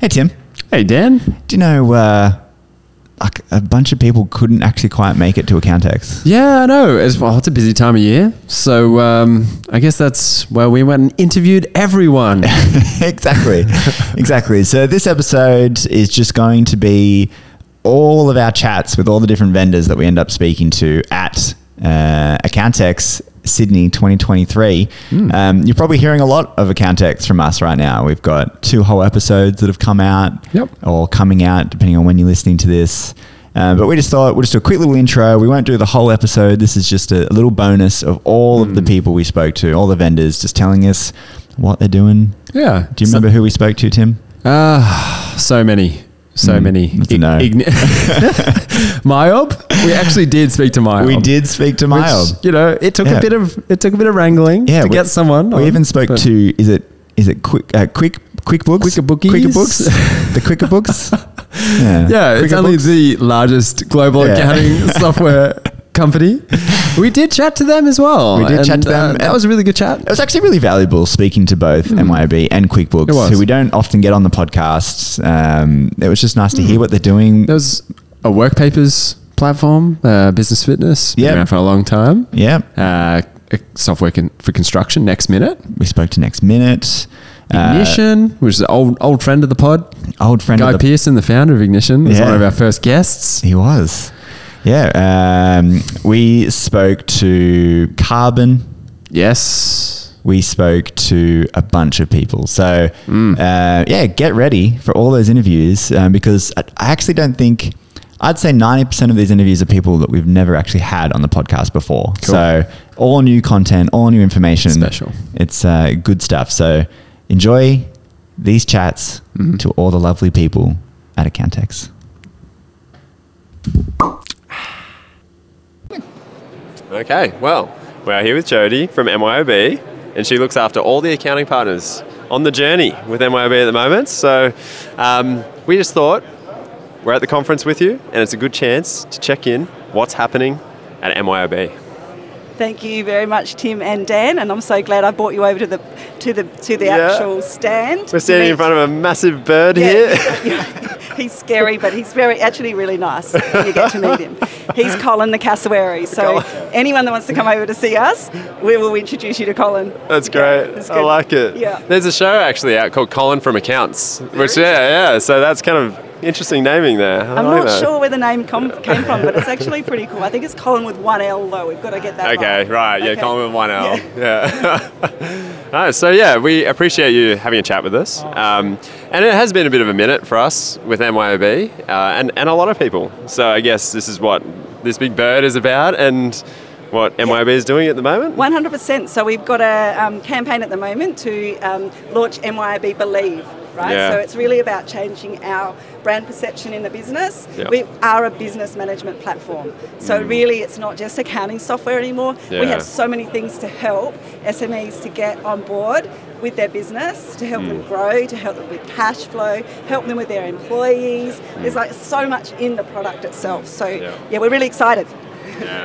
Hey, Tim. Hey, Dan. Do you know uh, like a bunch of people couldn't actually quite make it to Accountex? Yeah, I know. As well, it's a busy time of year, so um, I guess that's where we went and interviewed everyone. exactly. exactly. So this episode is just going to be all of our chats with all the different vendors that we end up speaking to at uh, Accountex Sydney 2023. Um, you're probably hearing a lot of Accountex from us right now. We've got two whole episodes that have come out Yep. or coming out, depending on when you're listening to this. Uh, but we just thought we'll just do a quick little intro. We won't do the whole episode. This is just a, a little bonus of all of the people we spoke to, all the vendors, just telling us what they're doing. yeah. Do you remember who we spoke to, Tim? Ah, so many. So Mm, many. a no. Myob? We actually did speak to Myob. We did speak to Which, Myob. You know, it took Yeah. a bit of it took a bit of wrangling Yeah, to we- get someone. We on, even spoke to is it is it quick uh, quick quick books Quicker Bookies? quicker books the quicker books yeah Yeah, it's only Books. the largest global Yeah. accounting software company. We did chat to them as well. We did chat to them. uh, that was a really good chat. It was actually really valuable speaking to both MYOB and QuickBooks, Hmm. Who we don't often get on the podcasts. Um, it was just nice to Hmm. hear what they're doing. There was a work papers platform, uh, business fitness, been Yep. around for a long time. yeah, Uh, software con- for construction, Next Minute. we spoke to Next Minute. Uh, Ignition, which is an old old friend of the pod. old friend Guy of the Pearson, the founder of Ignition, was Yeah. one of our first guests. He was. Yeah. Um, we spoke to Karbon. Yes. We spoke to a bunch of people. So, uh, yeah, get ready for all those interviews um, because I, I actually don't think, I'd say 90% of these interviews are people that we've never actually had on the podcast before. Cool. So, all new content, all new information. Special. It's uh, good stuff. So, enjoy these chats to all the lovely people at Accountex. Okay, well, we're here with Jody from MYOB, and she looks after all the accounting partners on the journey with MYOB at the moment. So um, we just thought we're at the conference with you, and it's a good chance to check in what's happening at MYOB. Thank you very much, Tim and Dan, and I'm so glad I brought you over to the to the to the Yeah. actual stand. We're standing in front of a massive bird here. he's scary, but he's very actually really nice. when You get to meet him. He's Colin the cassowary. So anyone that wants to come over to see us, we will introduce you to Colin. That's Yeah, great. it's I like it. Yeah. There's a show actually out called Colin from Accounts, which yeah, yeah. So that's kind of interesting naming there. I I'm like not that. sure where the name com- came from, but it's actually pretty cool. I think it's Colin with one L though. We've got to get that Okay, right. Yeah, Okay. Colin with one L. Yeah. Yeah. So yeah, we appreciate you having a chat with us. Um, and it has been a bit of a minute for us with MYOB uh, and, and a lot of people. So I guess this is what this big bird is about and what MYOB is doing at the moment. 100%. So we've got a um, campaign at the moment to um, launch MYOB Believe, right? Yeah. So it's really about changing our brand perception in the business. Yeah. Mm. We are a business management platform. So really it's not just accounting software anymore. Yeah. We have so many things to help SMEs to get on board with their business, to help Mm. them grow, to help them with cash flow, help them with their employees. There's like so much in the product itself. So Yeah. yeah, we're really excited.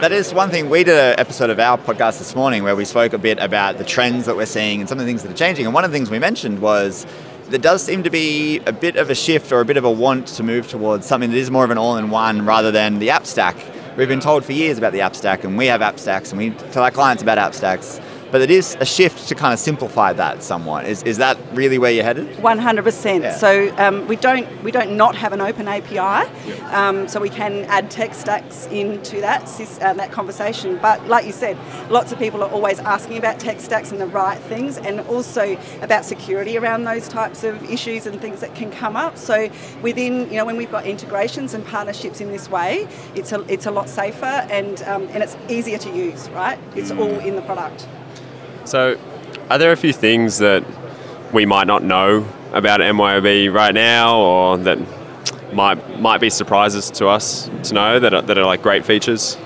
That is one thing. We did an episode of our podcast this morning where we spoke a bit about the trends that we're seeing and some of the things that are changing. And one of the things we mentioned was there does seem to be a bit of a shift or a bit of a want to move towards something that is more of an all in one rather than the app stack. We've been told for years about the app stack, and we have app stacks, and we tell our clients about app stacks. But it is a shift to kind of simplify that somewhat. Is, is that really where you're headed? One hundred percent. Yeah. So um, we don't we don't not have an open API, um, so we can add tech stacks into that uh, that conversation. But like you said, lots of people are always asking about tech stacks and the right things, and also about security around those types of issues and things that can come up. So within you know when we've got integrations and partnerships in this way, it's a it's a lot safer and um, and it's easier to use. Right? It's all in the product. So, are there a few things that we might not know about MYOB right now, or that might might be surprises to us to know that are, that are like great features?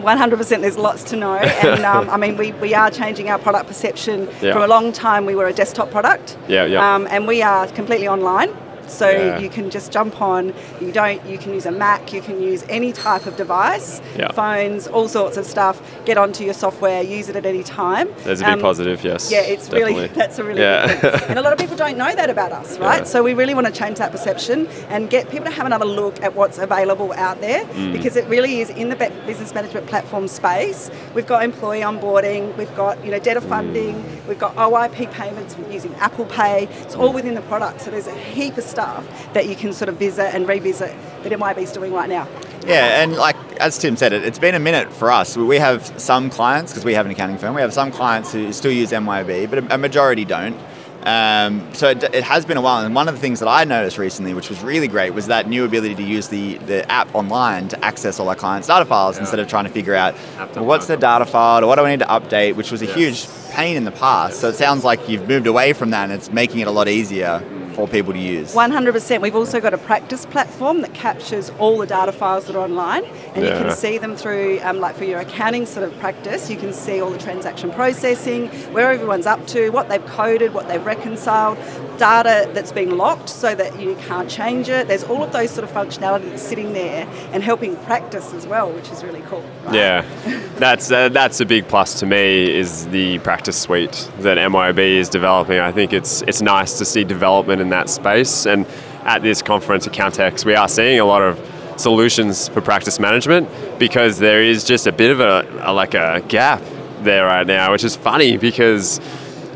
100% there's lots to know and um, i mean we, we are changing our product perception Yeah. from a long time we were a desktop product Yeah, yeah. Um, and we are completely online So Yeah. you can just jump on. You don't. You can use a Mac. You can use any type of device, Yeah. phones, all sorts of stuff. Get onto your software. Use it at any time. There's a big Um, positive, yes. Yeah, it's really that's a really Yeah. good thing. And a lot of people don't know that about us, right? Yeah. So we really want to change that perception and get people to have another look at what's available out there Mm. because it really is in the business management platform space. We've got employee onboarding, we've got you know data Mm. funding, we've got OIP payments We're using Apple Pay. It's all within the product. So there's a heap of stuff that you can sort of visit and revisit that MYB is doing right now. Yeah, and like as Tim said, it, it's been a minute for us. We have some clients because we have an accounting firm. We have some clients who still use MYB, but a, a majority don't. Um, so it, it has been a while, and one of the things that I noticed recently, which was really great, was that new ability to use the, the app online to access all our clients' data files instead of trying to figure out well, what's the data file or what do I need to update, which was a Yes. huge pain in the past. So it sounds like you've moved away from that, and it's making it a lot easier for people to use. 100%. We've also got a practice platform that captures all the data files that are online, and you can see them through, um, like for your accounting sort of practice, you can see all the transaction processing, where everyone's up to, what they've coded, what they've reconciled, data that's been locked so that you can't change it. There's all of those sort of functionality that's sitting there and helping practice as well, which is really cool. right? Yeah, that's uh, that's a big plus to me is the practice suite that MYOB is developing. I think it's it's nice to see development in that space. And at this conference, Accountex, we are seeing a lot of solutions for practice management because there is just a bit of a, a like a gap there right now, which is funny because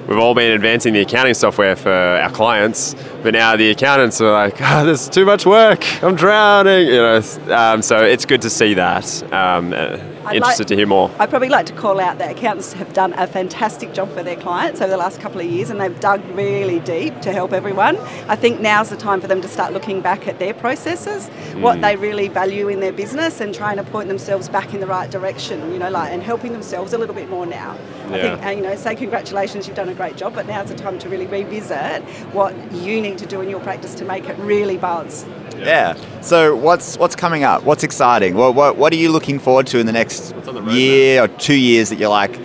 we've all been advancing the accounting software for our clients, but now the accountants are like, oh, there's too much work, I'm drowning, you know. Um, so it's good to see that. Um, uh, interested like- to hear more. I'd probably like to call out that accountants have done a fantastic job for their clients over the last couple of years and they've dug really deep to help everyone. I think now's the time for them to start looking back at their processes, Mm. what they really value in their business and trying to point themselves back in the right direction, you know, like and helping themselves a little bit more now. I think, uh, you know, say congratulations, you've done a great job, but now's the time to really revisit what you need to do in your practice to make it really buzz. Yeah. So what's what's coming up? What's exciting? What what, what are you looking forward to in the next the roadmap? year or two years that you're like,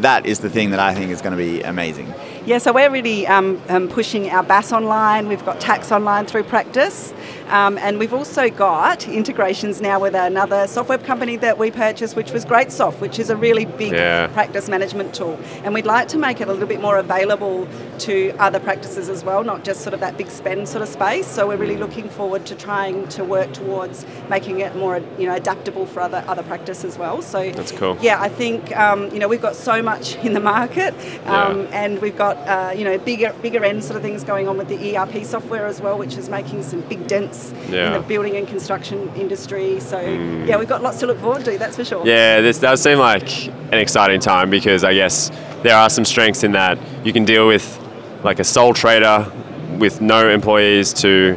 that is the thing that I think is going to be amazing. Yeah, so we're really um, um, pushing our BAS online. We've got tax online through practice. Um, and we've also got integrations now with another software company that we purchased, which was GreatSoft, which is a really big Yeah. practice management tool. And we'd like to make it a little bit more available to other practices as well, not just sort of that big spend sort of space. So we're really looking forward to trying to work towards making it more, you know, adaptable for other other practice as well. So That's cool. Yeah, I think um, you know we've got so much in the market, um, Yeah. and we've got uh, you know bigger bigger end sort of things going on with the ERP software as well, which is making some big dents in Yeah. Mm. the building and construction industry. So yeah, we've got lots to look forward to. That's for sure. Yeah, this does seem like an exciting time because I guess there are some strengths in that you can deal with like a sole trader with no employees to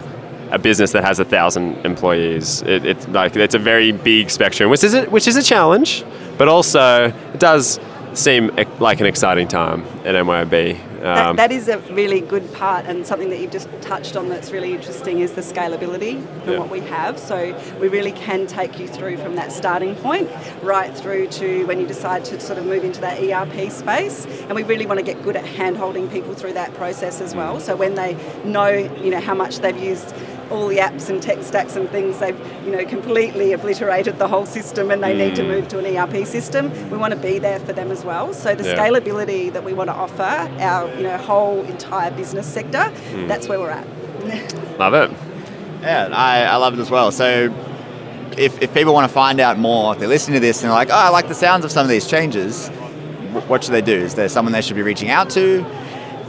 a business that has a thousand employees. It, it's like it's a very big spectrum, which is a, which is a challenge, but also it does seem e- like an exciting time at MYOB. That, Um, that is a really good part, and something that you've just touched on that's really interesting is the scalability from Yeah. what we have. So we really can take you through from that starting point right through to when you decide to sort of move into that ERP space. And we really want to get good at hand holding people through that process as well. So when they know, you know, how much they've used all the apps and tech stacks and things, they've, you know, completely obliterated the whole system and they need to mm. move to an ERP system. We want to be there for them as well. So the Yeah. scalability that we want to offer our, you know, whole entire business sector, mm. that's where we're at. love it. Yeah, I, I love it as well. So if, if people want to find out more, if they're listening to this and they're like, oh, I like the sounds of some of these changes, what should they do? Is there someone they should be reaching out to?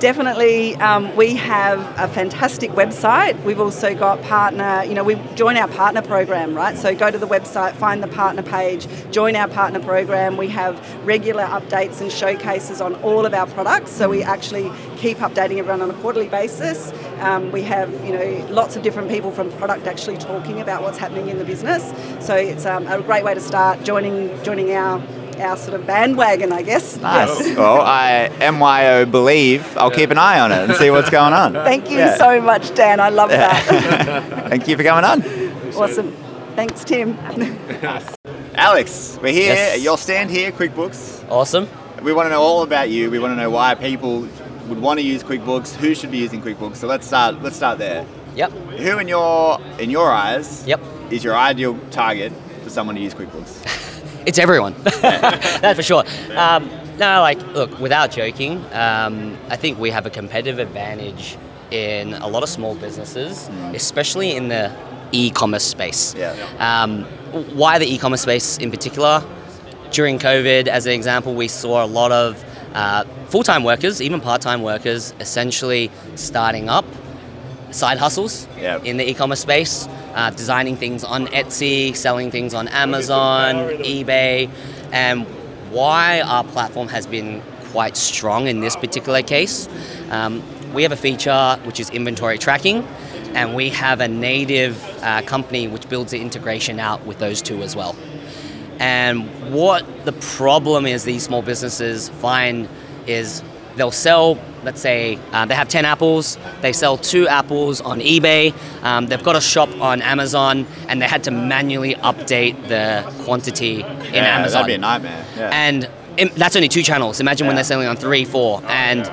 Definitely, um, we have a fantastic website. We've also got partner, you know, we join our partner program, right? So go to the website, find the partner page, join our partner program. We have regular updates and showcases on all of our products. So we actually keep updating everyone on a quarterly basis. Um, we have, you know, lots of different people from product actually talking about what's happening in the business. So it's um, a great way to start joining joining our our sort of bandwagon, I guess. Nice. well, I MYO believe I'll keep an eye on it and see what's going on. Thank you Yeah. so much, Dan. I love that. Thank you for coming on. awesome. Thanks, Tim. Alex, we're here Yes. at your stand here, QuickBooks. Awesome. We want to know all about you. We want to know why people would want to use QuickBooks? Who should be using QuickBooks? So let's start. Let's start there. Yep. Who in your in your eyes Yep. is your ideal target for someone to use QuickBooks? It's everyone. That's for sure. Um, no, like, look, without joking, um, I think we have a competitive advantage in a lot of small businesses, especially in the e-commerce space. Yeah. Um, why the e-commerce space in particular? During COVID, as an example, we saw a lot of uh, full-time workers, even part-time workers, essentially starting up side hustles Yeah. in the e-commerce space, uh, designing things on Etsy, selling things on Amazon, eBay, and why our platform has been quite strong in this particular case. Um, we have a feature which is inventory tracking, and we have a native uh, company which builds the integration out with those two as well. And what the problem is these small businesses find is they'll sell, let's say, uh, they have 10 apples, they sell two apples on eBay, um, they've got a shop on Amazon, and they had to manually update the quantity in yeah, Amazon. That'd be a nightmare. Yeah. And im- that's only two channels. Imagine when they're selling on three, four. And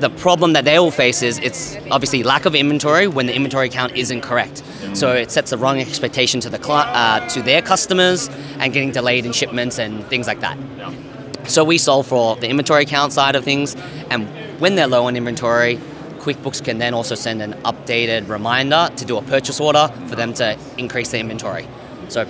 the problem that they all face is it's obviously lack of inventory when the inventory count isn't correct. So it sets the wrong expectation to the cli- uh, to their customers and getting delayed in shipments and things like that. So we solve for the inventory count side of things, and when they're low on inventory, QuickBooks can then also send an updated reminder to do a purchase order for them to increase their inventory. So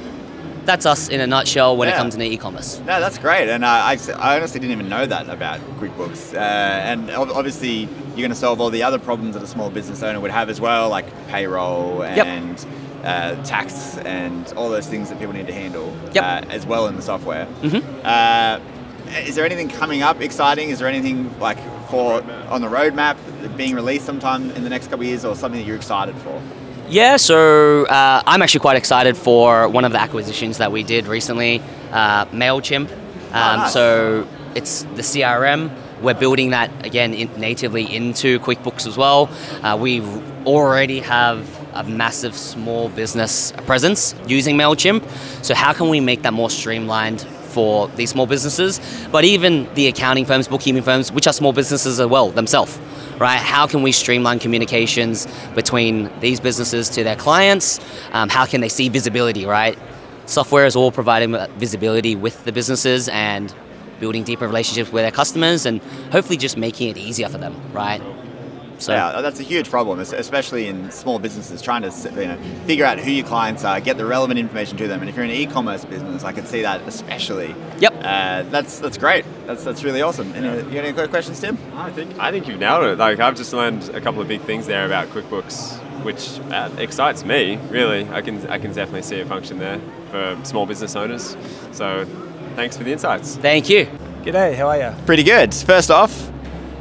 that's us in a nutshell when it comes to e-commerce. No, that's great, and uh, I, I honestly didn't even know that about QuickBooks. Uh, and obviously, you're going to solve all the other problems that a small business owner would have as well, like payroll Yep. and uh, tax and all those things that people need to handle, Yep. uh, as well in the software. Mhm. Uh, is there anything coming up exciting? Is there anything like for on the roadmap being released sometime in the next couple of years, or something that you're excited for? Yeah, so uh, I'm actually quite excited for one of the acquisitions that we did recently, uh, MailChimp. Um, nice. So it's the CRM. We're building that again in, natively into QuickBooks as well. Uh, we already have a massive small business presence using MailChimp. So, how can we make that more streamlined for these small businesses? But even the accounting firms, bookkeeping firms, which are small businesses as well themselves right? How can we streamline communications between these businesses to their clients? Um, how can they see visibility, right? Software is all providing visibility with the businesses and building deeper relationships with their customers and hopefully just making it easier for them, right? So, yeah, that's a huge problem, especially in small businesses trying to you know, figure out who your clients are, get the relevant information to them. And if you're an e-commerce business, I can see that especially. Yep. Uh, that's that's great. That's that's really awesome. Any, you got any quick questions, Tim? I think I think you've nailed it. Like I've just learned a couple of big things there about QuickBooks, which uh, excites me. Really, I can I can definitely see a function there for small business owners. So, thanks for the insights. thank you. G'day, how are you? Pretty good. First off,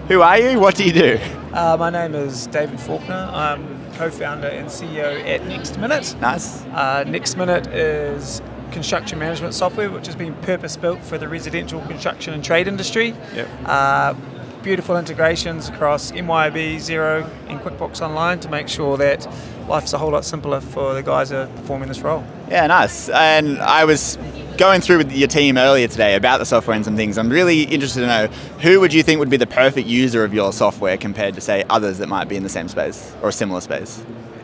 who are you? What do you do? Uh, my name is David Faulkner. I'm co-founder and CEO at Next Minute. Nice. Uh, Next Minute is construction management software which has been purpose-built for the residential construction and trade industry. Yep. Uh, beautiful integrations across MYOB, Xero, and QuickBooks Online to make sure that life's a whole lot simpler for the guys who are performing this role. Yeah, nice. And I was going through with your team earlier today about the software and some things. I'm really interested to know who would you think would be the perfect user of your software compared to say others that might be in the same space or a similar space.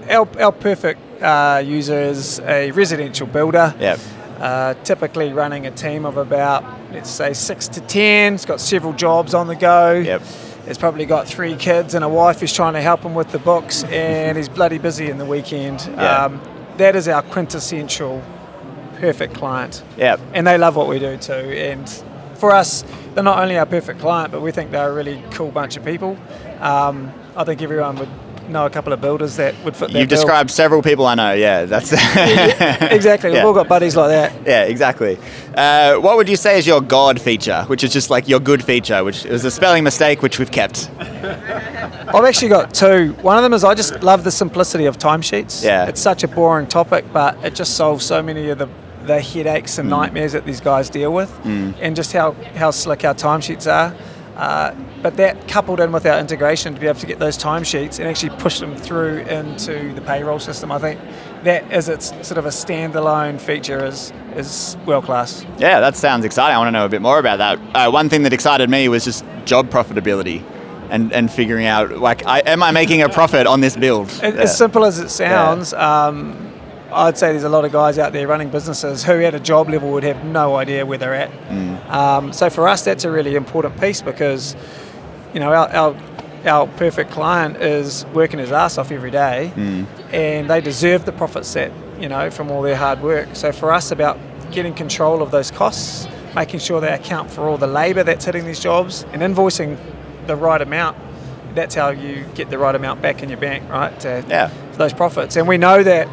Our, our perfect uh, user is a residential builder. Yeah. Uh, typically running a team of about, let's say, six to ten. He's got several jobs on the go. Yep. He's probably got three kids and a wife who's trying to help him with the books, and he's bloody busy in the weekend. Yeah. Um, that is our quintessential perfect client, Yeah. and they love what we do too. And for us, they're not only our perfect client, but we think they're a really cool bunch of people. Um, I think everyone would know a couple of builders that would fit that You've bill. described several people I know. Yeah, that's exactly. Yeah. We've all got buddies like that. Yeah, exactly. Uh, what would you say is your God feature, which is just like your good feature, which is a spelling mistake, which we've kept? I've actually got two. One of them is I just love the simplicity of timesheets. Yeah. It's such a boring topic, but it just solves so many of the, the headaches Mm. and nightmares that these guys deal with, and just how, how slick our timesheets are. Uh, but that coupled in with our integration to be able to get those timesheets and actually push them through into the payroll system, I think that is its sort of a standalone feature is is world class. Yeah, that sounds exciting. I want to know a bit more about that. Uh, one thing that excited me was just job profitability. and, and figuring out like, I, am I making a profit on this build? As, Yeah. as simple as it sounds, um, I'd say there's a lot of guys out there running businesses who, at a job level, would have no idea where they're at. Um, so for us, that's a really important piece because, you know, our, our our perfect client is working his ass off every day, and they deserve the profits that you know from all their hard work. So for us, about getting control of those costs, making sure they account for all the labour that's hitting these jobs, and invoicing the right amount. That's how you get the right amount back in your bank, right? To, Yeah. for those profits. And we know that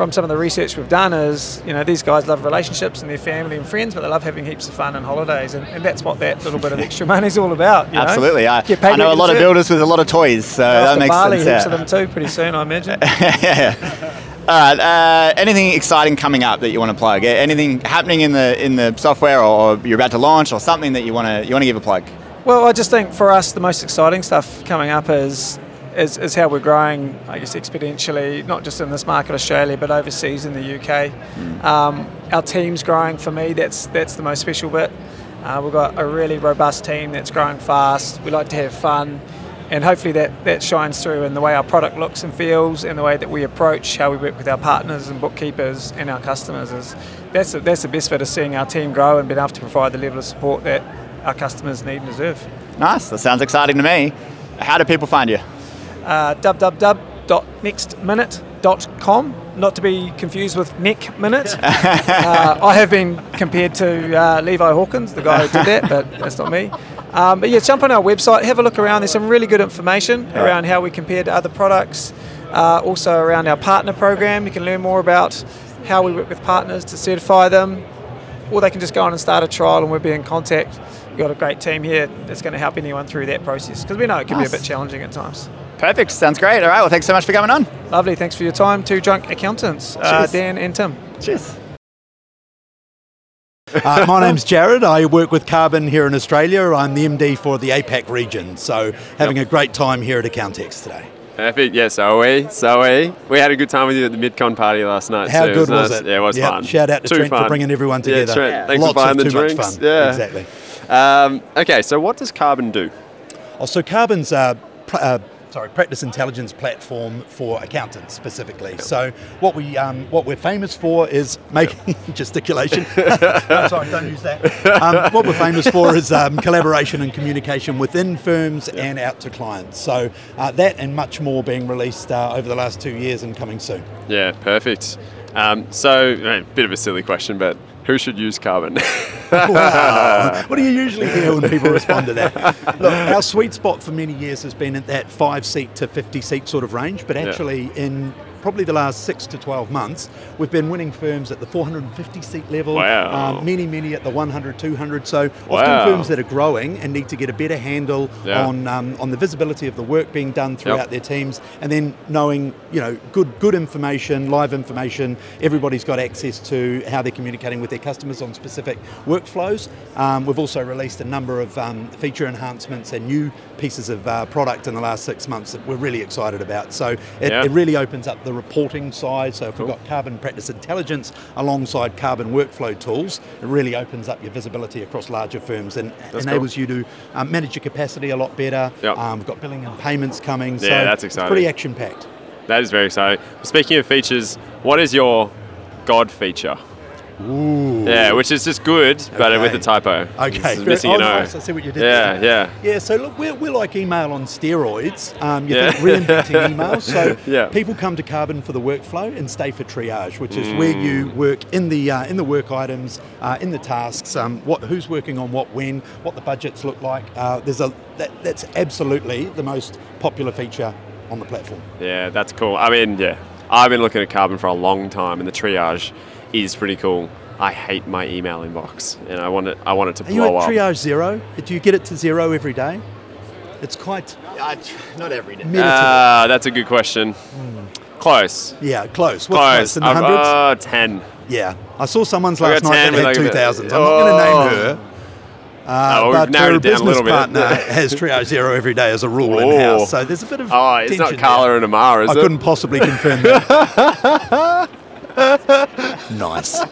from some of the research we've done is, you know, these guys love relationships and their family and friends, but they love having heaps of fun and holidays. And, and that's what that little bit of extra money is all about. you know? Absolutely. I, I know a lot of builders with a lot of toys, so that makes Bali, sense. heaps yeah. of them too, pretty soon, I imagine. yeah. All right. Uh, anything exciting coming up that you want to plug? Anything happening in the in the software, or you're about to launch, or something that you want to you want to give a plug? Well, I just think for us, the most exciting stuff coming up is, is, is how we're growing, I guess, exponentially, not just in this market, Australia, but overseas in the UK. Um, our team's growing for me, that's, that's the most special bit. Uh, we've got a really robust team that's growing fast. We like to have fun, and hopefully that, that shines through in the way our product looks and feels, and the way that we approach how we work with our partners and bookkeepers and our customers. Is that's the, that's the best bit of seeing our team grow and being able to provide the level of support that our customers need and deserve. Nice. That sounds exciting to me. How do people find you? Uh, www.nextminute.com, not to be confused with Nek Minnit. uh, I have been compared to uh, Levi Hawken, the guy who did that, but that's not me. Um, but yeah, jump on our website, have a look around. There's some really good information around how we compare to other products. Uh, also around our partner program, you can learn more about how we work with partners to certify them, or they can just go on and start a trial and we'll be in contact. We've got a great team here that's going to help anyone through that process because we know it can Nice. be a bit challenging at times. Perfect. Sounds great. All right. Well, thanks so much for coming on. Lovely. Thanks for your time. Two drunk accountants, uh, Dan and Tim. Cheers. Uh, my name's Jared. I work with Karbon here in Australia. I'm the MD for the APAC region. So, having a great time here at Accountex today. Perfect. Yeah, so are we. So are we. We had a good time with you at the MidCon party last night. How too. good was nice. it? Yeah, it was Yep. fun. Shout out to Too Trent for bringing everyone Yeah, together. Trent, thanks Lots for buying of the too much drinks. fun. Yeah. Exactly. Um, okay, so what does Karbon do? Oh, so Karbon's a pr- uh, sorry practice intelligence platform for accountants specifically. So what we um, what we're famous for is making gesticulation. No, sorry, don't use that. Um, what we're famous for is um, collaboration and communication within firms and out to clients. So uh, that and much more being released uh, over the last two years and coming soon. Yeah, perfect. Um, so, a bit of a silly question, but who should use Karbon? Wow. what do you usually hear when people respond to that? Look, our sweet spot for many years has been at that five seat to 50 seat sort of range, but actually, in probably the last six to 12 months, we've been winning firms at the 450 seat level, Wow. um, many, many at the 100, 200. So often Wow. firms that are growing and need to get a better handle Yeah. on um, on the visibility of the work being done throughout Yep. their teams, and then knowing you know good good information, live information. Everybody's got access to how they're communicating with their customers on specific workflows. Um, we've also released a number of um, feature enhancements and new pieces of uh, product in the last six months that we're really excited about. So it, Yeah. it really opens up the reporting side. So if Cool. we've got Karbon practice intelligence alongside Karbon workflow tools, it really opens up your visibility across larger firms and That's enables you to um, manage your capacity a lot better. Yep. Um, we've got billing and payments coming. so Yeah, that's it's exciting. pretty action packed. that is very exciting. Speaking of features, what is your God feature? Ooh. Yeah, which is just good, but Okay. with a typo. Okay. It's missing oh, an O. nice. I see what you did Yeah, there. yeah. Yeah, so look, we're, we're like email on steroids. Um, you Yeah. reinventing email. So Yeah. people come to Karbon for the workflow and stay for triage, which is where you Mm. work in the uh, in the work items, uh, in the tasks, um, what who's working on what when, what the budgets look like. Uh, there's a that, that's absolutely the most popular feature on the platform. Yeah, that's cool. I mean, yeah, I've been looking at Karbon for a long time, and the triage is pretty cool. I hate my email inbox, and I want it. I want it to Are you blow at up. triage zero? Do you get it to zero every day? It's quite Uh, not every day. meditative. Ah, that's a good question. Close. yeah, close. What's Close. close? In the hundreds? uh, ten. Yeah, I saw someone's last night that had like a bit- two thousands. I'm not going to Oh. name her. Uh, Oh, we've but narrowed her it down a business little bit. partner has triage zero every day as a rule Oh. in house. So there's a bit of Oh, it's not Carla there. and Amara, is I it? couldn't possibly confirm that. nice.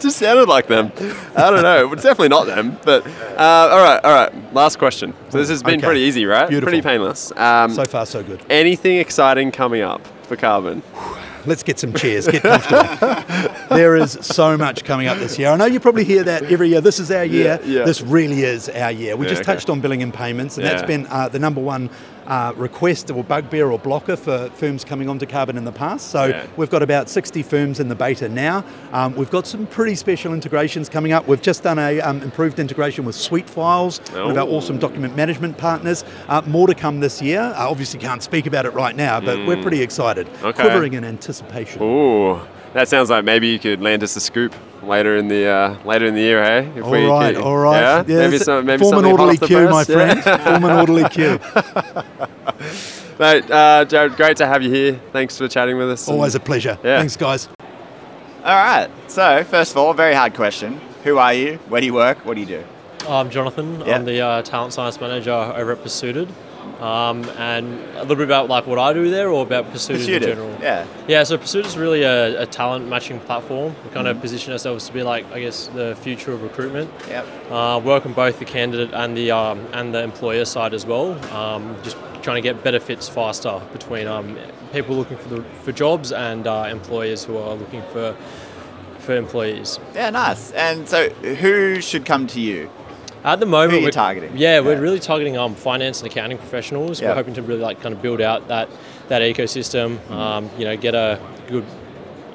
just sounded like them. I don't know. It's definitely not them. But uh, all right, all right. Last question. So this has been Okay. pretty easy, right? Beautiful. Pretty painless. Um, So far, so good. anything exciting coming up for Karbon? Let's get some cheers. Get comfortable. there is so much coming up this year. I know you probably hear that every year. This is our year. Yeah, yeah. This really is our year. We Yeah, just okay. touched on billing and payments, and that's been uh, the number one uh, request or bugbear or blocker for firms coming onto Karbon in the past. So Yeah. we've got about 60 firms in the beta now. Um, we've got some pretty special integrations coming up. We've just done a um, improved integration with Suite Files, one of our Oh. awesome document management partners. Uh, more to come this year. Uh, obviously, can't speak about it right now, but we're pretty excited. Mm. Okay. Quivering in anticipation. Ooh, that sounds like maybe you could land us a scoop later in the uh, later in the year, hey? If All right, all right. Yeah, Yeah, maybe some, maybe form an something hot orderly off the queue, my press, yeah? friend. form an orderly queue. Mate, uh, Jared, great to have you here. Thanks for chatting with us. Always a pleasure. Yeah. Thanks, guys. All right. So first of all, very hard question. Who are you? Where do you work? What do you do? I'm Jonathan. Yeah. I'm the uh, talent science manager over at Pursuited. Um, and a little bit about like what I do there, or about Pursuited in Pursuited. general. Yeah. Yeah, so Pursuit is really a, a talent matching platform. We kind Mm-hmm. of position ourselves to be like, I guess, the future of recruitment. Yep. Uh, work on both the candidate and the um, and the employer side as well. Um, just trying to get better fits faster between um, people looking for the, for jobs and uh, employers who are looking for for employees. Yeah, nice. And so, who should come to you? At the moment, Who are you we're targeting? Yeah, we're really targeting um, finance and accounting professionals. Yeah. We're hoping to really like kind of build out that that ecosystem. Mm-hmm. Um, you know, get a good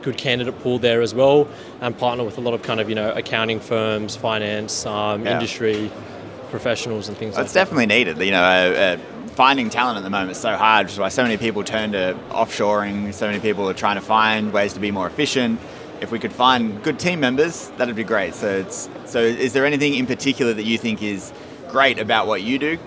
good candidate pool there as well, and partner with a lot of kind of you know accounting firms, finance, um, Yeah. industry professionals, and things Well, like it's that. definitely needed. You know, uh, uh, finding talent at the moment is so hard, which is why so many people turn to offshoring. So many people are trying to find ways to be more efficient. If we could find good team members, that'd be great. So, it's so. Is there anything in particular that you think is great about what you do?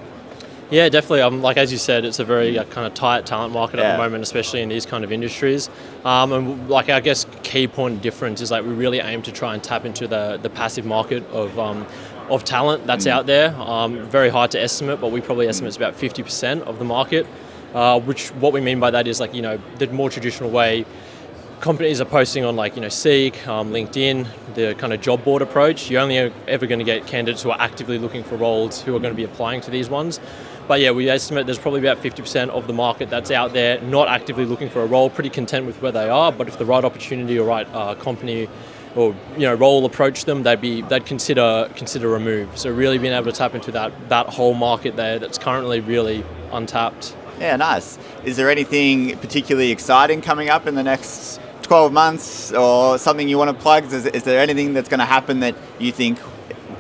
Yeah, definitely. Um, like as you said, it's a very uh, kind of tight talent market at the moment, especially in these kind of industries. Um, and like I guess key point difference is like we really aim to try and tap into the the passive market of. Um, of talent that's out there, um, very hard to estimate, but we probably estimate it's about 50% of the market. Uh, which what we mean by that is like you know the more traditional way companies are posting on like you know Seek, um, LinkedIn, the kind of job board approach. You're only ever going to get candidates who are actively looking for roles who are going to be applying to these ones. But yeah, we estimate there's probably about 50% of the market that's out there not actively looking for a role, pretty content with where they are. But if the right opportunity or right uh, company or you know role approach them, they'd be they'd consider consider a move. So really being able to tap into that that whole market there that's currently really untapped. Yeah, nice. Is there anything particularly exciting coming up in the next 12 months or something you want to plug? Is, is there anything that's going to happen that you think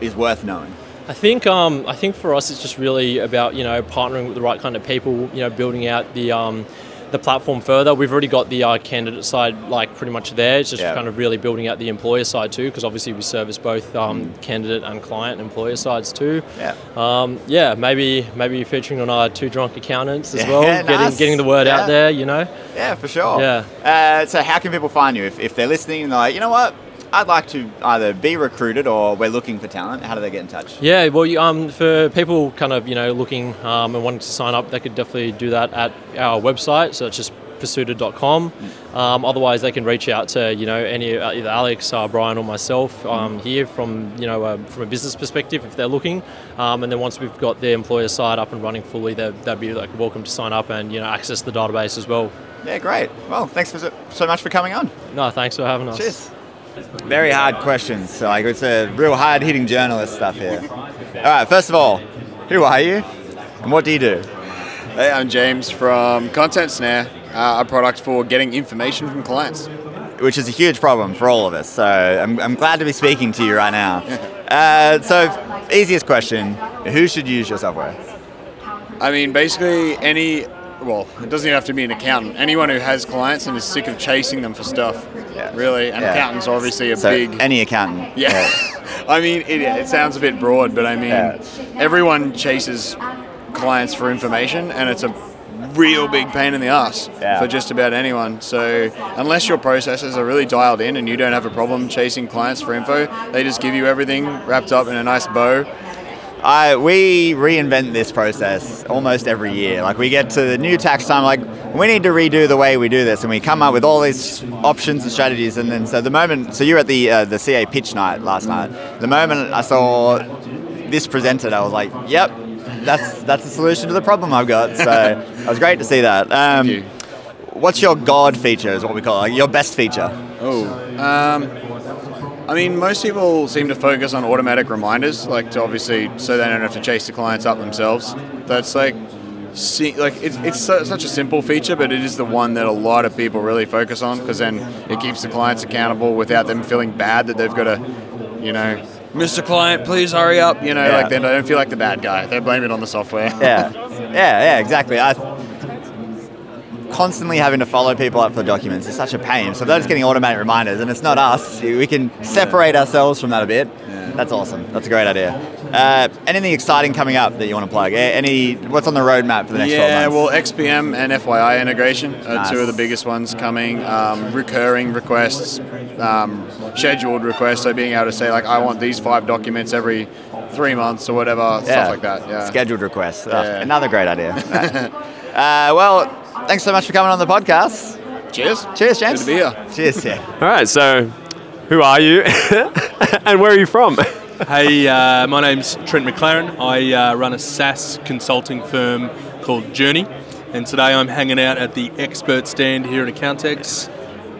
is worth knowing? I think um, I think for us it's just really about you know partnering with the right kind of people, you know, building out the um, the platform further. We've already got the uh, candidate side like pretty much there. It's just Yeah. kind of really building out the employer side too, because obviously we service both um, candidate and client employer sides too. Yeah. Um, yeah, maybe maybe featuring on our two drunk accountants as Yeah, well, getting getting the word Yeah. out there. You know. Yeah, for sure. Yeah. Uh, so, how can people find you if, if they're listening and they're like, you know what, I'd like to either be recruited or we're looking for talent? How do they get in touch? Yeah, well, you- um, for people kind of you know looking um, and wanting to sign up, they could definitely do that at our website. So it's just pursuited.com. Um, otherwise, they can reach out to you know any uh, either Alex, uh, Brian, or myself um, here from you know um, from a business perspective if they're looking. Um, and then once we've got the employer side up and running fully, they'd, be like welcome to sign up and you know access the database as well. Yeah, great. Well, thanks for so, so much for coming on. No, thanks for having us. Cheers. Very hard questions. So, like, it's a real hard hitting journalist stuff here. All right, first of all, who are you and what do you do? Hey, I'm James from Content Snare, uh, a product for getting information from clients. Which is a huge problem for all of us. So, I'm, I'm glad to be speaking to you right now. Uh, so, easiest question who should use your software? I mean, basically, any, well, it doesn't even have to be an accountant. Anyone who has clients and is sick of chasing them for stuff, Yeah. really. And Yeah. accountants are obviously a So, big. any accountant. yeah. I mean, it, it sounds a bit broad, but I mean, Yeah. everyone chases clients for information, and it's a real big pain in the ass Yeah. for just about anyone. So unless your processes are really dialed in and you don't have a problem chasing clients for info, they just give you everything wrapped up in a nice bow. I we reinvent this process almost every year. Like we get to the new tax time, like we need to redo the way we do this, and we come up with all these options and strategies. And then so the moment, so you were at the uh, the CA pitch night last night. The moment I saw this presented, I was like, yep. That's that's the solution to the problem I've got. So it was great to see that. Um, you. What's your God feature? Is what we call it, like your best feature. Oh, um, I mean, most people seem to focus on automatic reminders, like to obviously so they don't have to chase the clients up themselves. That's like, see, like it's, it's su- such a simple feature, but it is the one that a lot of people really focus on because then it keeps the clients accountable without them feeling bad that they've got to, you know. Mr. Client, please hurry up. You know, Yeah. like they don't feel like the bad guy. They blame it on the software. Yeah, yeah, yeah, exactly. I constantly having to follow people up for the documents is such a pain. So they're just getting automatic reminders, and it's not us. We can separate ourselves from that a bit. That's awesome. That's a great idea. Uh, anything exciting coming up that you want to plug? Any what's on the roadmap for the next yeah, 12 well, months? XPM and FYI integration are Nice. two of the biggest ones coming. Um, recurring requests, um, scheduled requests, so being able to say like, I want these five documents every three months or whatever, Yeah. stuff like that. Yeah. Scheduled requests. Yeah. Another great idea. uh, well, thanks so much for coming on the podcast. Cheers. Cheers, James. Good to be here. Cheers. Yeah. All right, so who are you and where are you from? Hey, uh, my name's Trent McLaren. I uh, run a SaaS consulting firm called Journey, and today I'm hanging out at the expert stand here at Accountex,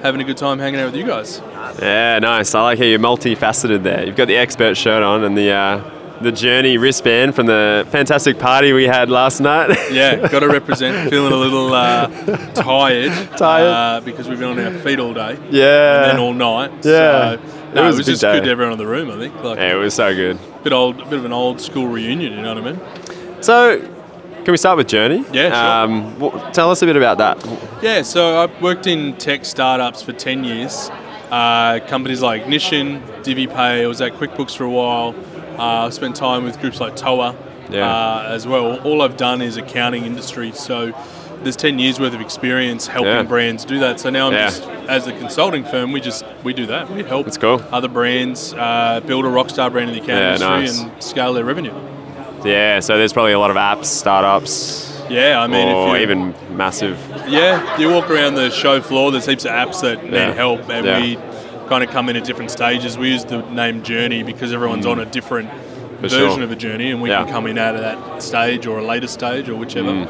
having a good time hanging out with you guys. Yeah, nice. I like how you're multifaceted there. You've got the expert shirt on and the uh, the Journey wristband from the fantastic party we had last night. Yeah, got to represent. Feeling a little uh, tired, Tired. uh, because we've been on our feet all day yeah. and then all night. Yeah. so, no, It it was was, a big just day. good to everyone in the room. I think like yeah, it was so good. a bit old, a bit of an old school reunion. You know what I mean? So, can we start with Journey? Yeah, sure. Um, w- tell us a bit about that. Yeah, so I've worked in tech startups for 10 years. Uh, companies like Nishin, DiviPay, I was at QuickBooks for a while. Uh, I've spent time with groups like TOA Yeah. uh, as well. All I've done is accounting industry, so there's 10 years worth of experience helping Yeah. brands do that. So now I'm Yeah. just, as a consulting firm, we just, we do that. We help That's cool. other brands uh, build a rockstar brand in the accounting industry nice. and scale their revenue. Yeah, so there's probably a lot of apps, startups, Yeah, I mean, or even massive. Yeah, you walk around the show floor, there's heaps of apps that Yeah. need help, and Yeah. Kind of come in at different stages. We use the name Journey because everyone's on a different For version sure. of a journey, and we Yeah. can come in out of that stage or a later stage or whichever.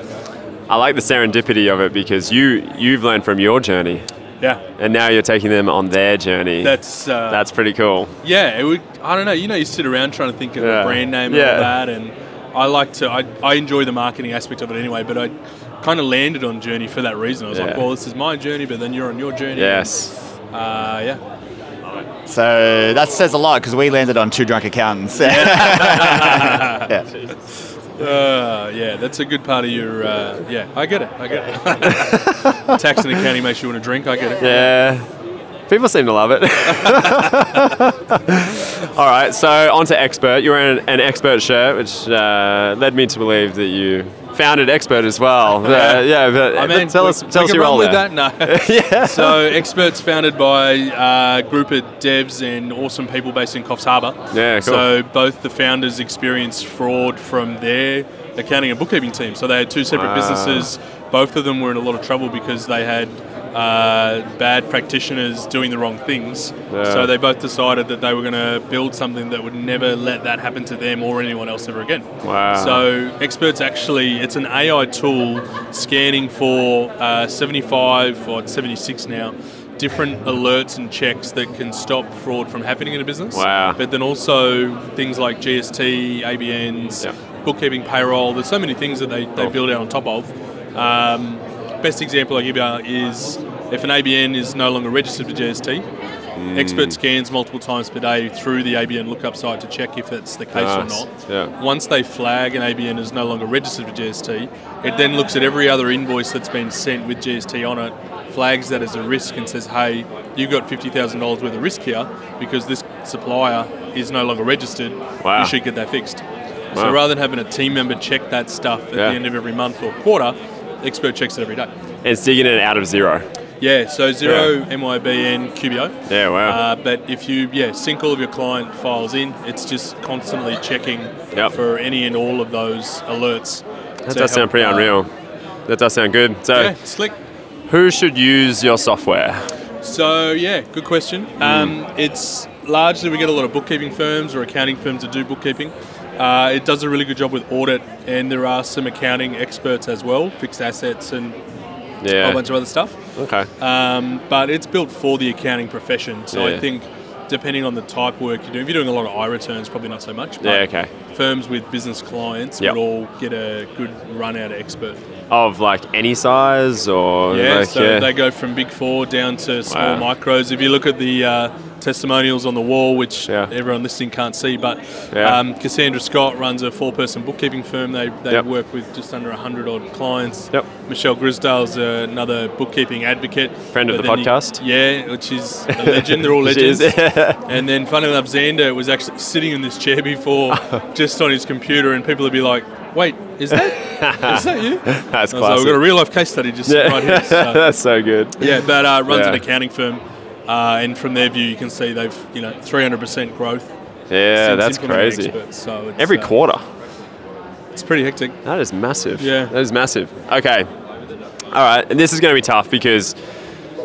I like the serendipity of it because you you've learned from your journey, Yeah, and now you're taking them on their journey. that's uh, That's pretty cool. yeah. It would, I don't know. You know, you sit around trying to think of Yeah. a brand name and Yeah. all that, and I like to. I, I enjoy the marketing aspect of it anyway, but I kind of landed on Journey for that reason. I was like, well, this is my journey, but then you're on your journey. Yes. Uh, yeah. So that says a lot because we landed on two drunk accountants. yeah. Uh, yeah, that's a good part of your. Uh, yeah, I get it. I get it. Tax and accounting makes you want to drink. I get it. Yeah. People seem to love it. All right, so on to Expert. You're wearing an, an Expert shirt, which uh, led me to believe that you founded Expert as well. Uh, yeah, but, I but mean, tell we- us, tell us your role with there. that. No. yeah. So, experts founded by a group of devs and awesome people based in Coffs Harbour. Yeah, cool. So both the founders experienced fraud from their accounting and bookkeeping team. So they had two separate Wow. businesses. Both of them were in a lot of trouble because they had uh, bad practitioners doing the wrong things. Yeah. So they both decided that they were going to build something that would never let that happen to them or anyone else ever again. Wow. So experts actually, it's an AI tool scanning for uh, 75 or 76 now different alerts and checks that can stop fraud from happening in a business. Wow. But then also things like GST, ABNs, Yeah. bookkeeping, payroll. There's so many things that they, they build out on top of. Um, best example I give you is if an ABN is no longer registered for GST, Hmm. expert scans multiple times per day through the ABN lookup site to check if it's the case or not. Yeah. Once they flag an ABN is no longer registered for GST, it then looks at every other invoice that's been sent with GST on it, flags that as a risk and says, hey, you've got $50,000 worth of risk here because this supplier is no longer registered. Wow. You should get that fixed. So rather than having a team member check that stuff at Yeah. the end of every month or quarter, expert checks it every day. And it's digging it out of Xero. Yeah, so Xero, MYB, and QBO. Yeah, wow. Uh, but if you yeah sync all of your client files in, it's just constantly checking Yep. for any and all of those alerts. That does sound pretty uh, unreal. That does sound good. So, Yeah, slick. who should use your software? So yeah, good question. Hmm. Um, it's largely we get a lot of bookkeeping firms or accounting firms that do bookkeeping. Uh, it does a really good job with audit, and there are some accounting experts as well, fixed assets and a whole bunch of other stuff. Okay. Um, but it's built for the accounting profession, so Yeah. I think depending on the type of work you do, if you're doing a lot of I returns, probably not so much. But Yeah, okay. Firms with business clients Yep. would all get a good run out of expert. Of like any size or Yeah, like, so yeah. they go from big four down to small Wow. micros. If you look at the uh, testimonials on the wall, which Yeah. everyone listening can't see, but Yeah. um, Cassandra Scott runs a four-person bookkeeping firm. They, they Yep. work with just under 100 odd clients. Yep. Michelle Grisdale's uh, another bookkeeping advocate. Friend of the you- podcast. yeah, which is a legend. They're all is, legends. yeah. And then, funny enough, Xander was actually sitting in this chair before, just on his computer, and people would be like, "Wait, is that is that you?" That's was like. We've got a real life case study just yeah. right here. So. That's so good. Yeah, but uh, runs an accounting firm, uh, and from their view, you can see they've you know 300% growth. Yeah, that's crazy. Experts, so it's, Every uh, quarter. It's pretty hectic. That is massive. Yeah. That is massive. Okay. All right. And this is going to be tough because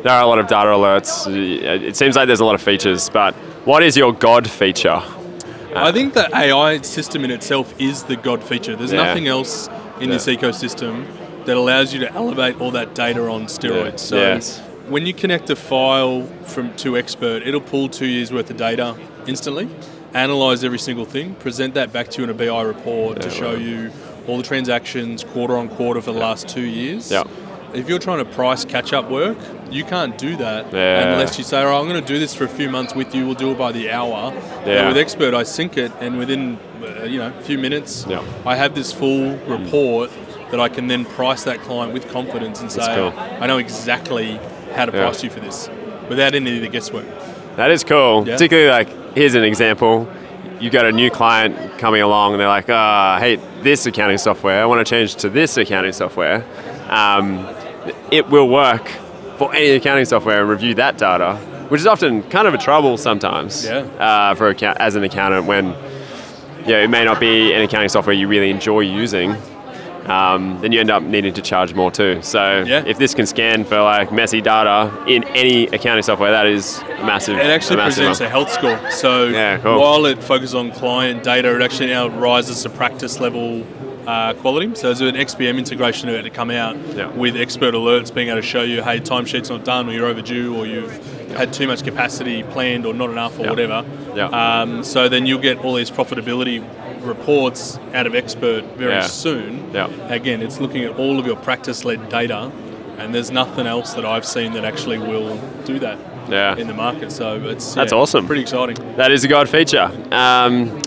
there are a lot of data alerts. It seems like there's a lot of features, but what is your God feature? I think the AI system in itself is the god feature. There's Yeah. nothing else in this ecosystem that allows you to elevate all that data on steroids. So Yes. When you connect a file from to Expert, it'll pull two years worth of data instantly, analyze every single thing, present that back to you in a BI report to show right. you all the transactions quarter on quarter for the last two years. Yeah. If you're trying to price catch up work, you can't do that Yeah. unless you say, "All right, I'm going to do this for a few months with you. We'll do it by the hour." Yeah. with Expert, I sync it, and within uh, you know a few minutes, Yeah. I have this full report that I can then price that client with confidence and That's say, cool. "I know exactly how to Yeah. price you for this," without any of the guesswork. That is cool. Yeah. Particularly like, here's an example. You got a new client coming along and they're like, ah, I hate this accounting software. I want to change to this accounting software. Um, it will work for any accounting software and review that data, which is often kind of a trouble sometimes Yeah. uh, for account- as an accountant when yeah, it may not be an accounting software you really enjoy using. Um, then you end up needing to charge more too. So Yeah. if this can scan for like messy data in any accounting software, that is massive. It actually a massive presents one. a health score. So Yeah, cool. while it focuses on client data, it actually now rises to practice level uh, quality. So there's an XPM integration to come out Yeah. with expert alerts being able to show you, hey, timesheet's not done, or you're overdue, or you've had too much capacity planned, or not enough, or Yeah. whatever. Yeah. Um, so then you'll get all these profitability reports out of expert very Yeah. soon. Yeah. Again, it's looking at all of your practice-led data. And there's nothing else that I've seen that actually will do that Yeah. in the market. So it's That's yeah, awesome. Pretty exciting. That is a God feature. Um,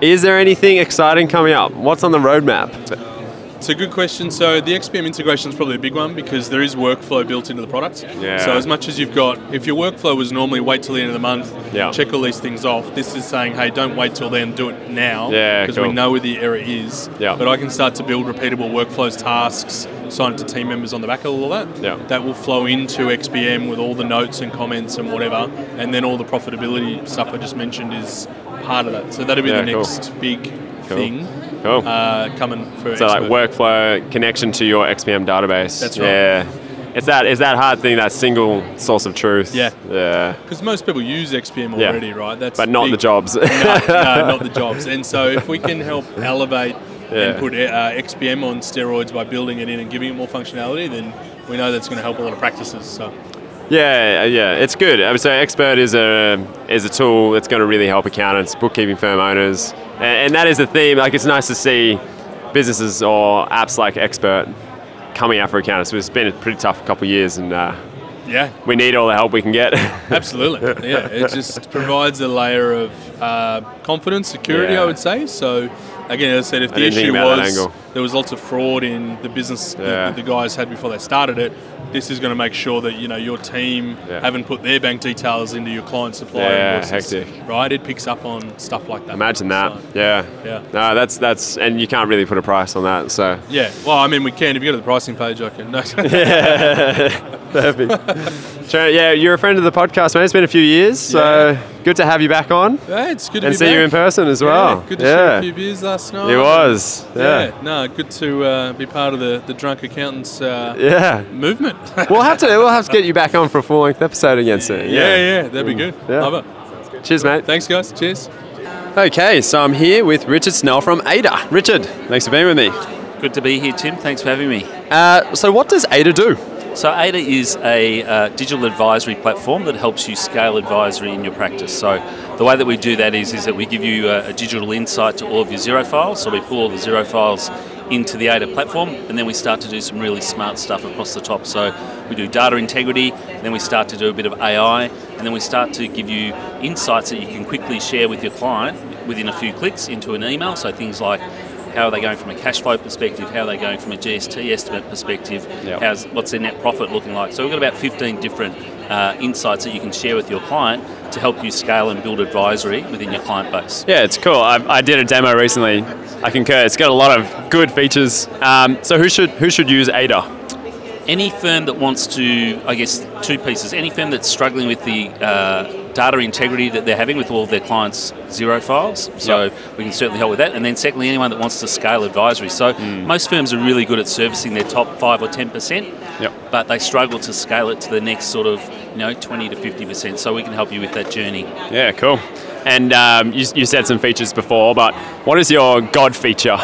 is there anything exciting coming up? What's on the roadmap? It's a good question. So the XPM integration is probably a big one because there is workflow built into the product. Yeah. So as much as you've got, if your workflow was normally wait till the end of the month, Yeah. check all these things off. This is saying, hey, don't wait till then, do it now. Yeah, Because cool. we know where the error is. Yeah. But I can start to build repeatable workflows, tasks, assign it to team members on the back of all that. Yeah. That will flow into XPM with all the notes and comments and whatever, and then all the profitability stuff I just mentioned is part of that. So that'll be Yeah, the cool. next big Cool. thing Cool. uh, coming for so like workflow connection to your XPM database. That's right. Yeah. It's that it's that hard thing, that single source of truth. Yeah. Yeah. Because most people use XPM Yeah. already, right? That's But not big. the jobs. no, no, not the jobs. And so if we can help elevate Yeah. and put uh, XPM on steroids by building it in and giving it more functionality, then we know that's going to help a lot of practices. So Yeah, yeah, it's good. I would say Expert is a is a tool that's going to really help accountants, bookkeeping firm owners, and, and that is the theme. Like it's nice to see businesses or apps like Expert coming out for accountants. It's been a pretty tough couple of years, and uh, yeah, we need all the help we can get. absolutely. Yeah, it just provides a layer of uh, confidence, security, Yeah. I would say. So again, as I said, if I the issue was there was lots of fraud in the business Yeah. that the guys had before they started it, this is going to make sure that you know your team Yeah. haven't put their bank details into your client supplier Yeah, invoices, hectic. right? It picks up on stuff like that. Imagine that. So, Yeah. Yeah. No, that's that's and you can't really put a price on that. So yeah. Well, I mean, we can. If you go to the pricing page, I can. No. Perfect. Sure, yeah, you're a friend of the podcast, man. It's been a few years, so good to have you back on Yeah, it's good to and be see you in person as well. Yeah, well. good to share a few beers last night. It was. Yeah. Yeah, no, good to uh, be part of the, the drunk accountants uh, Yeah. movement. We'll have to we'll have to get you back on for a full length episode again soon. yeah, yeah, that'd be good. Yeah. Love it. Cheers, mate. Thanks, guys. Cheers. Okay, so I'm here with Richard Snell from Aider. Richard, thanks for being with me. Good to be here, Tim. Thanks for having me. Uh, so, what does Aider do? So, Aider is a uh, digital advisory platform that helps you scale advisory in your practice. So, the way that we do that is, is that we give you a, a digital insight to all of your Xero files. So, we pull all the Xero files into the Aider platform, and then we start to do some really smart stuff across the top. So, we do data integrity, then we start to do a bit of AI, and then we start to give you insights that you can quickly share with your client within a few clicks into an email. So, things like how are they going from a cash flow perspective? How are they going from a GST estimate perspective? Yep. How's what's their net profit looking like? So we've got about 15 different uh, insights that you can share with your client to help you scale and build advisory within your client base. Yeah, it's cool. I, I did a demo recently. I concur. It's got a lot of good features. Um, so, who should who should use Aider? Any firm that wants to, I guess, two pieces. Any firm that's struggling with the uh, data integrity that they're having with all of their clients' Xero files. So Yep. we can certainly help with that. And then secondly, anyone that wants to scale advisory. So Hmm. most firms are really good at servicing their top five or ten percent. Yep. But they struggle to scale it to the next sort of, you know, 20 to 50%. So we can help you with that journey. Yeah, cool. And um, you, you said some features before, but what is your God feature?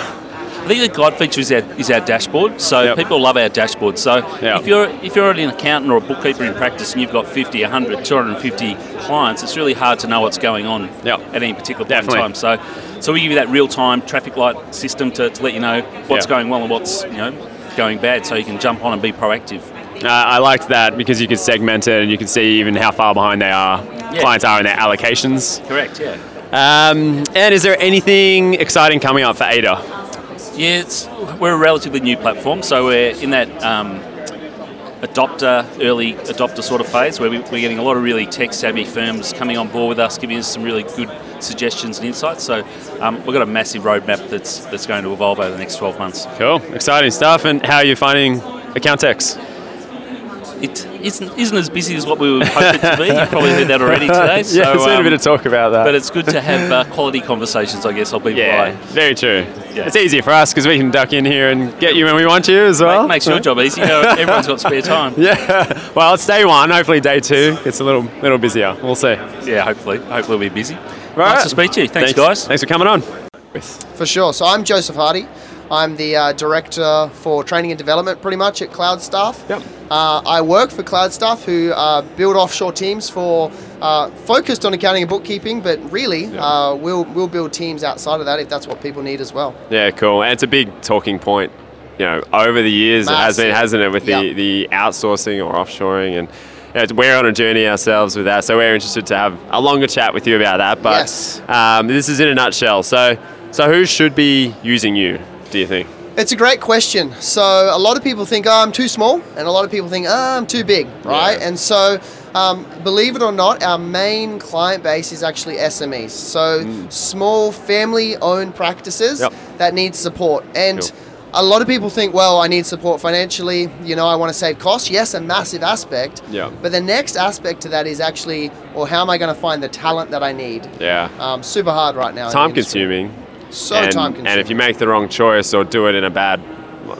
I think the God feature is our, is our dashboard. So Yep. people love our dashboard. So Yep. if you're if you're an accountant or a bookkeeper in practice and you've got 50, 100, 250 clients, it's really hard to know what's going on Yep. at any particular point in time. So so we give you that real time traffic light system to, to let you know what's going well and what's you know going bad, so you can jump on and be proactive. Uh, I liked that because you could segment it and you can see even how far behind they are, Yeah. clients are in their allocations. Correct. Yeah. Um, and is there anything exciting coming up for Aider? Yeah, it's, we're a relatively new platform, so we're in that um, adopter, early adopter sort of phase where we, we're getting a lot of really tech savvy firms coming on board with us, giving us some really good suggestions and insights. So um, we've got a massive roadmap that's that's going to evolve over the next 12 months. Cool, exciting stuff. And how are you finding Accountex? It isn't, isn't as busy as what we were hoping it to be. You've probably heard that already today. So, yeah, there's been a um, bit of talk about that. But it's good to have uh, quality conversations, I guess. I'll be yeah, polite. very true. Yeah. It's easier for us because we can duck in here and get you when we want you as well. Make, makes your job easy. You know, everyone's got spare time. Yeah. Well, it's day one. Hopefully, day two gets a little little busier. We'll see. Yeah, hopefully. Hopefully we'll be busy. Right. Nice to speak to you. Thanks, guys. Thanks for coming on. For sure. So I'm Joseph Hardy. I'm the uh, director for training and development, pretty much at Cloud Staff. Yep. Uh, I work for Cloud Staff, who uh, build offshore teams for uh, focused on accounting and bookkeeping, but really, uh, we'll we'll build teams outside of that if that's what people need as well. Yeah, cool. And it's a big talking point. You know, over the years it has been, hasn't it, with the, Yep. the outsourcing or offshoring, and you know, we're on a journey ourselves with that. So we're interested to have a longer chat with you about that. But Yes. um, this is in a nutshell. So, so who should be using you? Do you think? It's a great question. So a lot of people think, oh, I'm too small, and a lot of people think, oh, I'm too big, right? Yeah. And so, um, believe it or not, our main client base is actually SMEs. So small family-owned practices Yep. that need support. And Cool. a lot of people think, well, I need support financially. You know, I want to save costs. Yes, a massive aspect. Yeah. But the next aspect to that is actually, well, how am I going to find the talent that I need? Yeah. Um, super hard right now. Time consuming. So and, time consuming. And if you make the wrong choice or do it in a bad,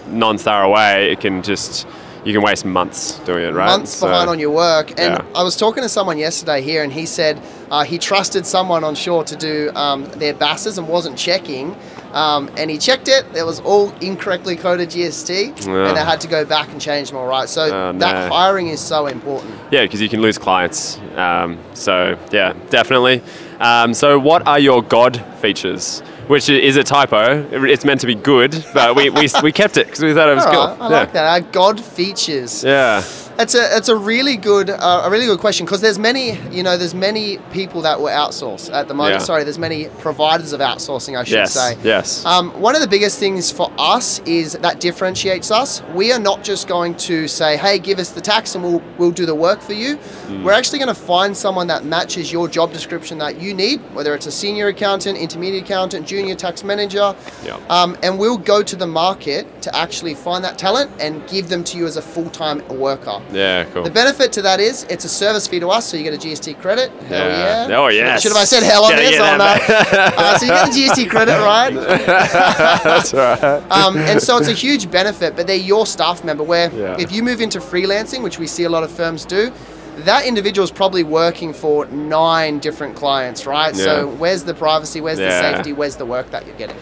non-thorough way, it can just you can waste months doing it, right? months So- behind on your work. And Yeah. I was talking to someone yesterday here, and he said uh, he trusted someone on shore to do um, their BASs and wasn't checking. Um, and he checked it. It was all incorrectly coded GST, Yeah. and they had to go back and change them all right. So that no. hiring is so important. Yeah, because you can lose clients. Um, so yeah, definitely. Um, so what are your God features? Which is a typo. It's meant to be good, but we, we, we kept it because we thought it was All cool. right, I yeah. like that. Our God features. Yeah. It's a it's a really good uh, a really good question because there's many you know there's many people that were outsourced at the moment. Yeah. Sorry, there's many providers of outsourcing. I should Yes, say. yes. Um, one of the biggest things for us is that differentiates us. We are not just going to say, "Hey, give us the tax and we'll we'll do the work for you." Mm. We're actually going to find someone that matches your job description that you need, whether it's a senior accountant, intermediate accountant, junior tax manager. Yeah. Um, and we'll go to the market to actually find that talent and give them to you as a full-time worker. Yeah, cool. The benefit to that is it's a service fee to us, so you get a GST credit. Hell Yeah. yeah. Oh, yes. Should have I said hell on this? Oh, no. uh, so you get the GST credit, right? That's right. Um, and so it's a huge benefit, but they're your staff member. Where Yeah. if you move into freelancing, which we see a lot of firms do, that individual is probably working for nine different clients, right? Yeah. So where's the privacy? Where's Yeah. the safety? Where's the work that you're getting?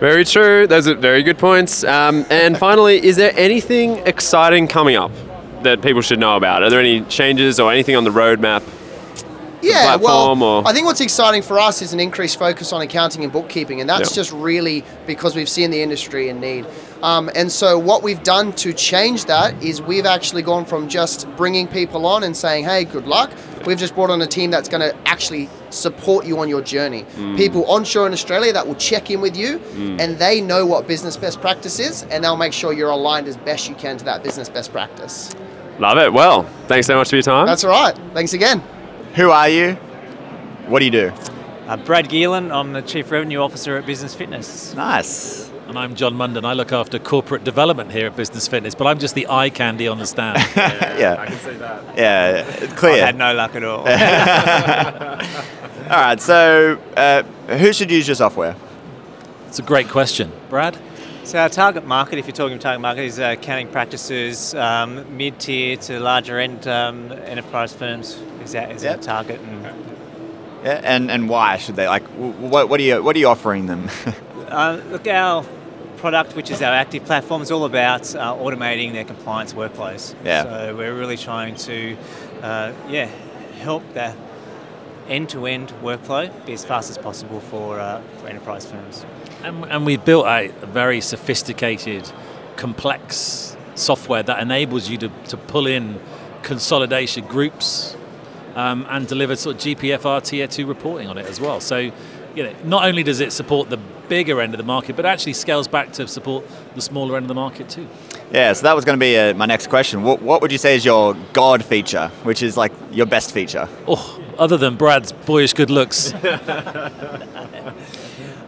Very true. Those are very good points. Um, and finally, is there anything exciting coming up that people should know about? Are there any changes or anything on the roadmap? Yeah, well, or- I think what's exciting for us is an increased focus on accounting and bookkeeping, and that's Yeah. just really because we've seen the industry in need. Um, and so, what we've done to change that is we've actually gone from just bringing people on and saying, "Hey, good luck." We've just brought on a team that's going to actually support you on your journey. Mm. People onshore in Australia that will check in with you, Mm. and they know what business best practice is, and they'll make sure you're aligned as best you can to that business best practice. Love it. Well, thanks so much for your time. That's all right. Thanks again. Who are you? What do you do? Uh, Brad Geelan, I'm the Chief Revenue Officer at Business Fitness. Nice. And I'm John Munden. I look after corporate development here at Business Fitness, but I'm just the eye candy on the stand. yeah, I can see that. Yeah, it's clear. I've had no luck at all. All right, so uh, who should use your software? It's a great question. Brad? So our target market, if you're talking target market, is uh, accounting practices, um, mid-tier to larger end um, enterprise firms is our, is our target. And, Yeah, and and why should they like? What what are you what are you offering them? uh, look, our product, which is our active platform, is all about uh, automating their compliance workflows. Yeah. So we're really trying to, uh, yeah, help the end-to-end workflow be as fast as possible for uh, for enterprise firms. And, and we've built a, very sophisticated, complex software that enables you to, to pull in consolidation groups um, and deliver sort of GPFR tier two reporting on it as well. So, you know, not only does it support the bigger end of the market, but actually scales back to support the smaller end of the market too. yeah, so that was going to be uh, my next question. What what would you say is your god feature, which is like your best feature? Oh, other than Brad's boyish good looks.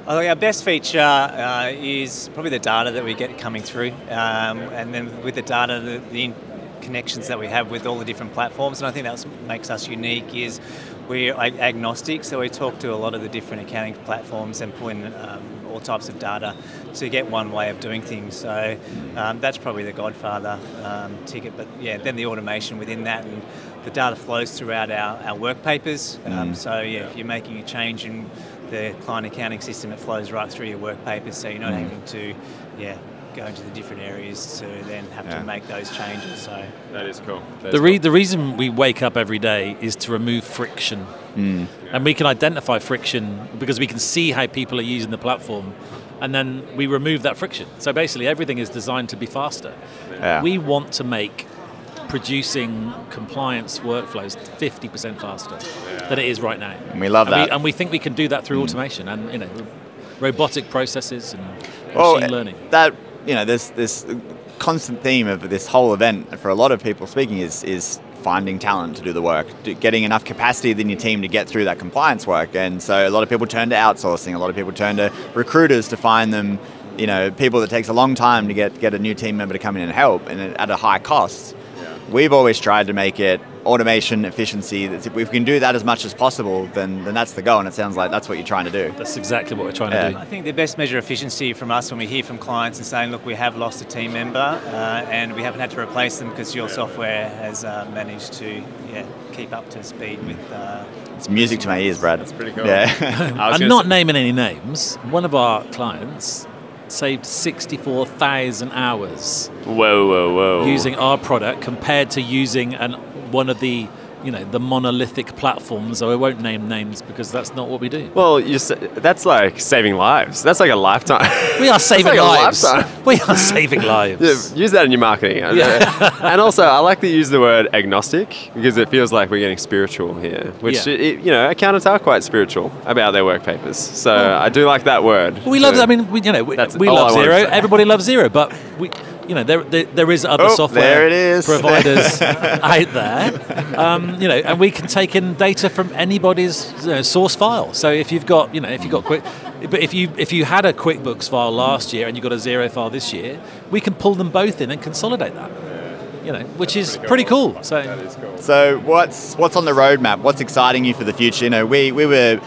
I think our best feature uh, is probably the data that we get coming through, um, and then with the data, the, the in- connections that we have with all the different platforms. And I think that's what makes us unique is we're ag- agnostic, so we talk to a lot of the different accounting platforms and pull in um, all types of data to get one way of doing things. So um, that's probably the Godfather um, ticket. But yeah, then the automation within that and the data flows throughout our, our work papers. Um, Mm. so yeah, if you're making a change in the client accounting system, it flows right through your work papers. So you're not Mm. having to yeah go into the different areas to then have Yeah. to make those changes. So that is cool. The, re- the reason we wake up every day is to remove friction. Mm. And we can identify friction because we can see how people are using the platform and then we remove that friction. So basically, everything is designed to be faster. Yeah. We want to make producing compliance workflows 50% faster than it is right now. And we love and that. We, and we think we can do that through mm. automation and you know robotic processes and Well, machine learning. That you know, this this constant theme of this whole event for a lot of people speaking is is finding talent to do the work, getting enough capacity within your team to get through that compliance work. And so a lot of people turn to outsourcing. A lot of people turn to recruiters to find them. You know, people that takes a long time to get get a new team member to come in and help, and at a high cost. We've always tried to make it automation, efficiency. If we can do that as much as possible, then, then that's the goal. And it sounds like that's what you're trying to do. That's exactly what we're trying Yeah. to do. I think the best measure of efficiency from us when we hear from clients and saying, look, we have lost a team member uh, and we haven't had to replace them because your software has uh, managed to yeah, keep up to speed with. Uh, It's music to my ears, Brad. That's pretty cool. Yeah. I'm not naming any names. One of our clients saved 64,000 hours Whoa, whoa, whoa. using our product compared to using an, one of the you know, the monolithic platforms. So I won't name names because that's not what we do. Well, you that's like saving lives. That's like a lifetime. We are saving like lives. We are saving lives. Yeah, use that in your marketing. and also, I like to use the word agnostic because it feels like we're getting spiritual here, which, Yeah. it, you know, accountants are quite spiritual about their work papers. So I do like that word. We love. I mean, we, you know, we, we love Xero. Everybody loves Xero, but we, you know, there there, there is other Oh, software there it is. providers out there. Um, you know, and we can take in data from anybody's you know, source file. So if you've got, you know, if you've got quick, but if you if you had a QuickBooks file last year and you got a Xero file this year, we can pull them both in and consolidate that. You know, which is pretty cool. So So what's what's on the roadmap? What's exciting you for the future? You know, we, we were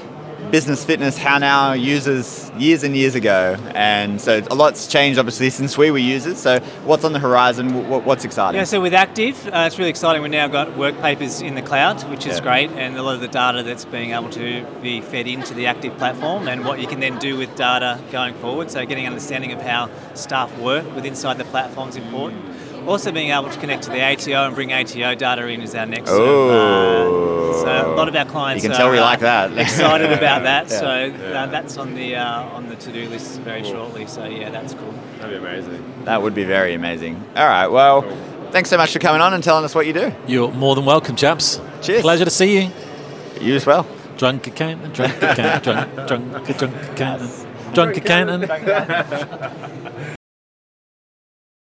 business fitness how now users years and years ago, and so a lot's changed obviously since we were users. So what's on the horizon? What's exciting? Yeah, so with Active, uh, it's really exciting. We've now got work papers in the cloud, which is Yeah. great, and a lot of the data that's being able to be fed into the Active platform and what you can then do with data going forward. So getting an understanding of how staff work with inside the platform is important. Also being able to connect to the ATO and bring ATO data in is our next. sort of, uh, so a lot of our clients You can tell are, we uh, like that. excited about that. Yeah. So Yeah. uh, that's on the uh, on the to do list very shortly. So yeah, that's cool. That'd be amazing. That would be very amazing. All right, well, thanks so much for coming on and telling us what you do. you're more than welcome, chaps. Cheers. Pleasure to see you. You as well. Drunk accountant, drunk accountant, drunk, drunk, drunk accountant, drunk accountant.